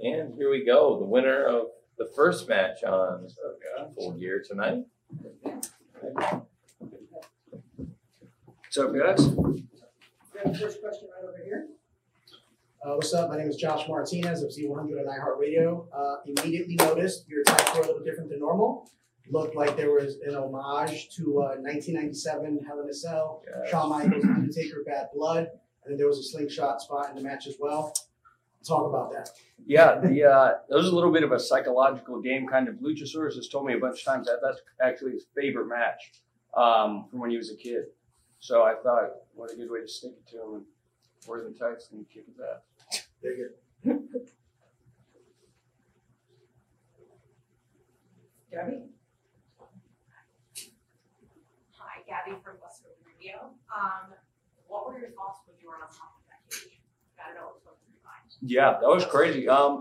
And here we go, the winner of the first match on Full Gear tonight. What's up, guys? Okay, first question right over here. Uh, what's up? My name is Josh Martinez of Z100 and iHeartRadio. Uh, immediately noticed your attacks were a little different than normal. Looked like there was an homage to uh, 1997 Hell in a Cell, Yes. Shawn Michaels, Undertaker, Bad Blood, and then there was a slingshot spot in the match as well. Talk about that. Yeah, the uh, that was a little bit of a psychological game. Kind of Luchasaurus has told me a bunch of times that that's actually his favorite match um, from when he was a kid. So I thought, what a good way to stick it to him and wear the tights and kick his ass. Very good. Gabby? Hi, Gabby from Western Radio. Um, what were your thoughts when you were on top of that cage? Gotta know going. Yeah, that was crazy. Um,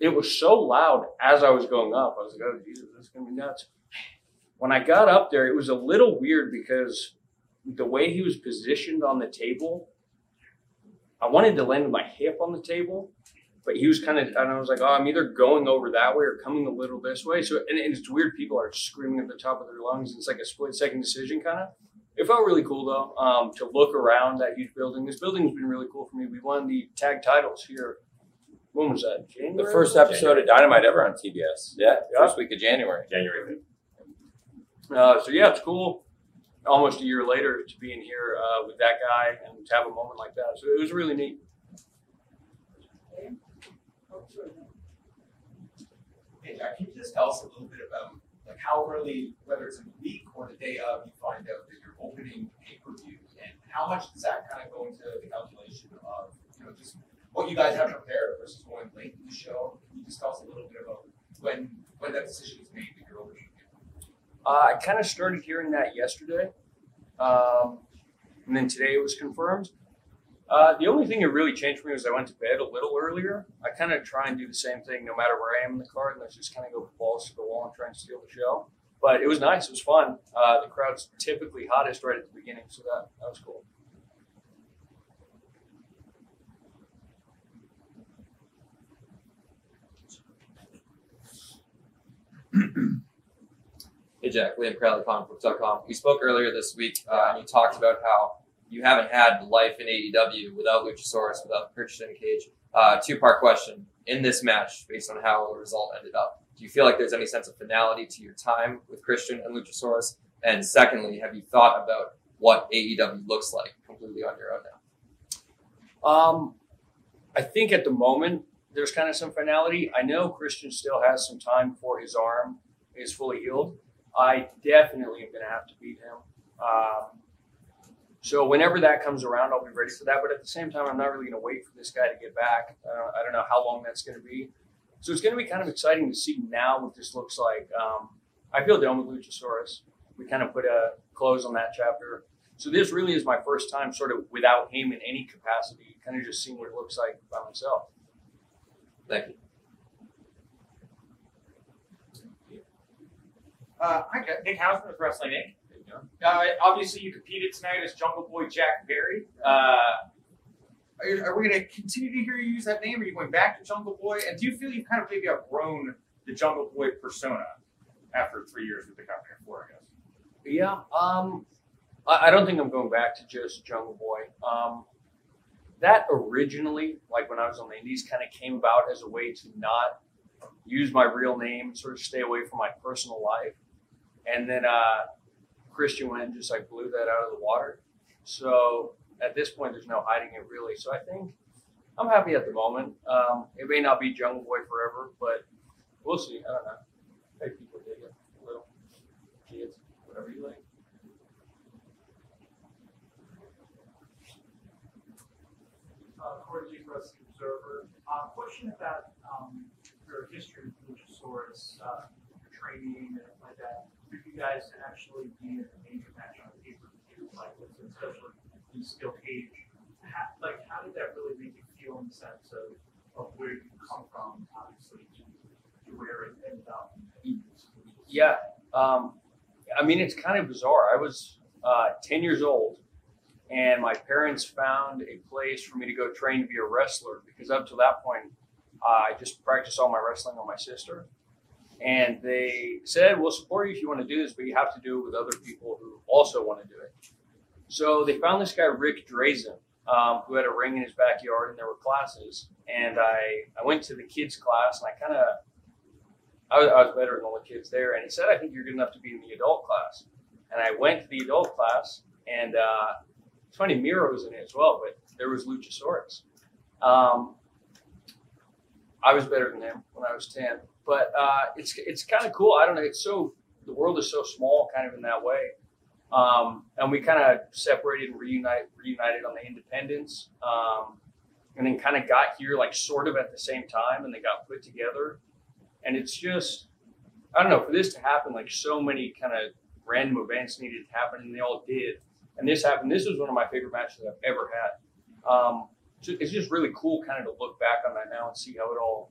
it was so loud as I was going up. I was like, oh Jesus, this is gonna be nuts. When I got up there, it was a little weird because the way he was positioned on the table, I wanted to land my hip on the table, but he was kind of, and I was like, oh, I'm either going over that way or coming a little this way. So, and, and it's weird. People are screaming at the top of their lungs. And It's like a split second decision, kind of. It felt really cool though um, to look around that huge building. This building's been really cool for me. We won the tag titles here. When was that? January. The first episode of Dynamite ever on TBS. Yeah, Yeah. first week of January. January. Uh, so yeah, it's cool. Almost a year later to be in here uh, with that guy and to have a moment like that. So it was really neat. Hey Jack, can you just tell us a little bit about like how early, whether it's in the week or the day of, you find out that you're opening pay per view, and how much does that kind of go into the calculation of you know just what you guys have prepared versus going late in the show? Can you us a little bit about when when that decision is made that you're opening? Uh, I kind of started hearing that yesterday, um, and then today it was confirmed. Uh, the only thing that really changed for me was I went to bed a little earlier. I kind of try and do the same thing no matter where I am in the card, and let's just kind of go balls to the wall and try and steal the show. But it was nice. It was fun. Uh, the crowd's typically hottest right at the beginning, so that, that was cool. Hey Jack, Liam Crowley, comicbooks.com. We spoke earlier this week, uh, and you talked about how you haven't had life in AEW without Luchasaurus, without Christian Cage. Uh, two part question. In this match, based on how the result ended up, do you feel like there's any sense of finality to your time with Christian and Luchasaurus? And secondly, have you thought about what AEW looks like completely on your own now? Um, I think at the moment there's kind of some finality. I know Christian still has some time before his arm is fully healed. I definitely am going to have to beat him. Um, so whenever that comes around, I'll be ready for that. But at the same time, I'm not really going to wait for this guy to get back. Uh, I don't know how long that's going to be. So it's going to be kind of exciting to see now what this looks like. Um, I feel done with Luchasaurus. We kind of put a close on that chapter. So this really is my first time sort of without him in any capacity, kind of just seeing what it looks like by myself. Thank you. Uh, hi. Nick Hausman with Wrestling Inc. Uh, obviously, you competed tonight as Jungle Boy Jack Perry. Uh, are, you- are we going to continue to hear you use that name? Are you going back to Jungle Boy? And do you feel you've kind of maybe outgrown the Jungle Boy persona after three years with the company, or four, I guess? Yeah, um, I, I don't think I'm going back to just Jungle Boy. Um, that originally, like when I was on the Indies, kind of came about as a way to not use my real name, sort of stay away from my personal life. And then uh, Christian went and just like blew that out of the water. So at this point, there's no hiding it really. So I think I'm happy at the moment. Um, it may not be Jungle Boy forever, but we'll see. I don't know. Maybe people dig it little. Kids, whatever you like. uh, Corey Lee, Wrestling Observer. Uh, question about um, your history with Luchasaurus, uh, your training and like that. You guys to actually be in a major match on pay per view, like this, especially in steel cage, how, like how did that really make you feel in the sense of, of where you come from, obviously, to, to where it ended up? Yeah. Um, I mean, it's kind of bizarre. I was uh, 10 years old, and my parents found a place for me to go train to be a wrestler because up to that point, I just practiced all my wrestling on my sister. And they said, we'll support you if you want to do this, but you have to do it with other people who also want to do it. So they found this guy, Rick Drasin, um, who had a ring in his backyard and there were classes. And I, I went to the kids' class and I kind of, I was, I was better than all the kids there. And he said, I think you're good enough to be in the adult class. And I went to the adult class and uh, it's funny, Miro was in it as well, but there was Luchasaurus. Um, I was better than him when I was 10 but uh, it's it's kind of cool. I don't know. It's so the world is so small, kind of in that way. Um, and we kind of separated and reunited reunited on the independence, um, and then kind of got here like sort of at the same time, and they got put together. And it's just I don't know for this to happen. Like so many kind of random events needed to happen, and they all did. And this happened. This was one of my favorite matches I've ever had. Um, it's just really cool, kind of to look back on that now and see how it all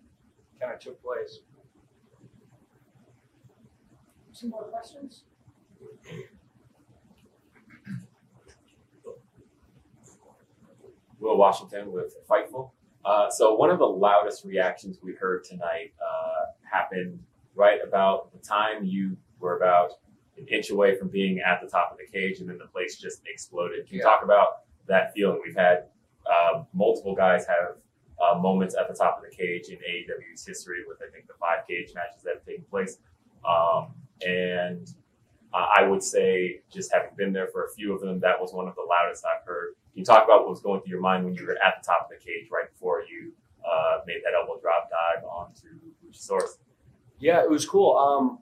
kind of took place. Some more questions? Will Washington with Fightful. Uh, so one of the loudest reactions we heard tonight uh, happened right about the time you were about an inch away from being at the top of the cage, and then the place just exploded. Can you talk about that feeling? We've had uh, multiple guys have uh, moments at the top of the cage in AEW's history with I think the five cage matches that have taken place, um, and uh, I would say just having been there for a few of them, that was one of the loudest I've heard. Can you talk about what was going through your mind when you were at the top of the cage right before you uh, made that elbow drop dive onto Luchasaurus? Yeah, it was cool. Um,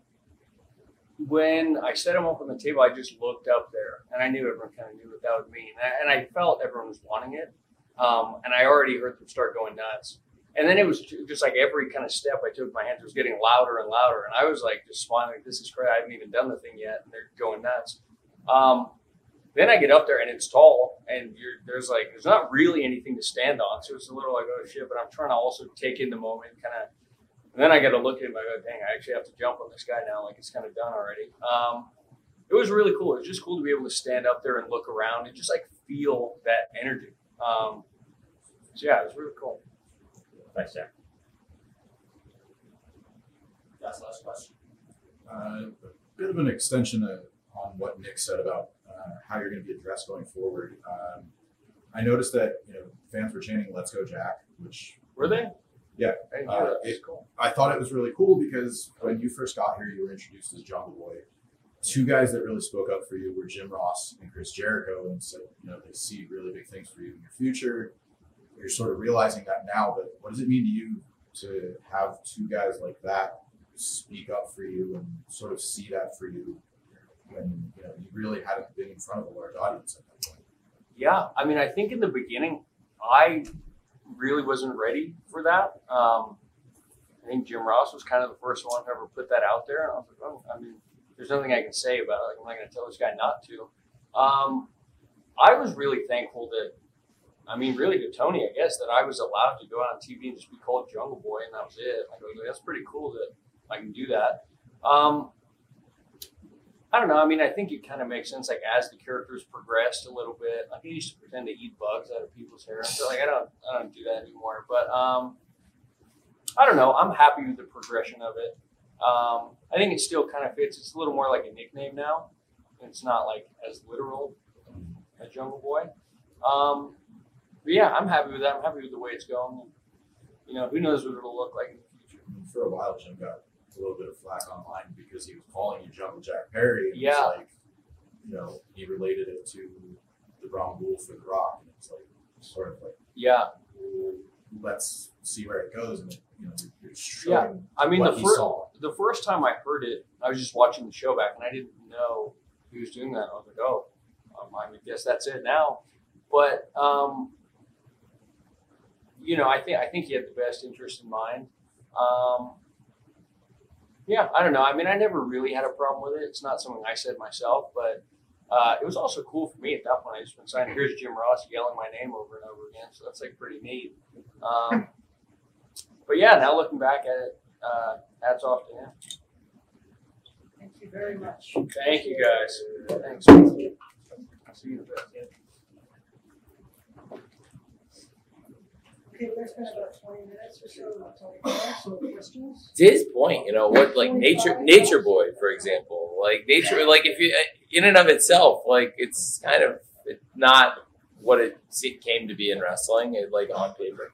when I set him up on the table, I just looked up there, and I knew everyone kind of knew what that would mean, and I, and I felt everyone was wanting it. Um, and I already heard them start going nuts. And then it was just like every kind of step I took, my hands was getting louder and louder, and I was like just smiling, "This is great! I haven't even done the thing yet," and they're going nuts. Um, then I get up there and it's tall, and there's like there's not really anything to stand on, so it's a little like oh shit. But I'm trying to also take in the moment, kind of and then I got to look at him. I go, dang, I actually have to jump on this guy now. Like it's kind of done already. Um, it was really cool. It was just cool to be able to stand up there and look around and just like feel that energy. Um, so yeah, it was really cool. Thanks, Jack. That's the last question. Uh, a bit of an extension of, on what Nick said about uh, how you're going to be addressed going forward. Um, I noticed that you know fans were chanting "Let's go, Jack," which Were they? Yeah. I Uh, it- cool. I thought it was really cool because when you first got here, you were introduced as Jungle Boy. Two guys that really spoke up for you were Jim Ross and Chris Jericho, and said you know they see really big things for you in your future. You're sort of realizing that now, but what does it mean to you to have two guys like that speak up for you and sort of see that for you when you know you really hadn't been in front of a large audience at that point? Yeah, I mean, I think in the beginning, I really wasn't ready for that. Um, I think Jim Ross was kind of the first one to ever put that out there, and I was like, oh, I mean, there's nothing I can say about it. Like, I'm not going to tell this guy not to. Um, I was really thankful that, I mean, really to Tony, I guess, that I was allowed to go out on TV and just be called Jungle Boy, and that was it. That's pretty cool that I can do that. Um, I don't know. I mean, I think it kind of makes sense. Like as the characters progressed a little bit, like I used to pretend to eat bugs out of people's hair. So like I don't, I don't do that anymore. But um, I don't know. I'm happy with the progression of it. Um, I think it still kind of fits. It's a little more like a nickname now. It's not like as literal as Jungle Boy. Um, but yeah, I'm happy with that. I'm happy with the way it's going. You know, who knows what it'll look like in the future. For a while, Jim got a little bit of flack online because he was calling you Jungle Jack Perry. And Yeah. It's like, you know, he related it to the Brahma Bull for The Rock. And it's like, sort of like, Yeah, well, let's see where it goes. And, you know, you're Yeah. I mean, the he first. The first time I heard it, I was just watching the show back, and I didn't know he was doing that. I was like, oh, um, I guess that's it now. But um, you know, I think I think he had the best interest in mind. Um, yeah, I don't know. I mean, I never really had a problem with it. It's not something I said myself, but uh, it was also cool for me at that point. I just been saying, "Here's Jim Ross yelling my name over and over again," so that's like pretty neat. Um, but yeah, now looking back at it, uh, hats off to him. Thank you very much. Thank you guys. Thanks. I'll see you in. Okay, we're gonna spend about twenty minutes or so on topic now, so questions? To his point, you know, what like nature, Nature Boy, for example, like nature, like if you, in and of itself, like it's kind of it's not what it came to be in wrestling, it, like on paper.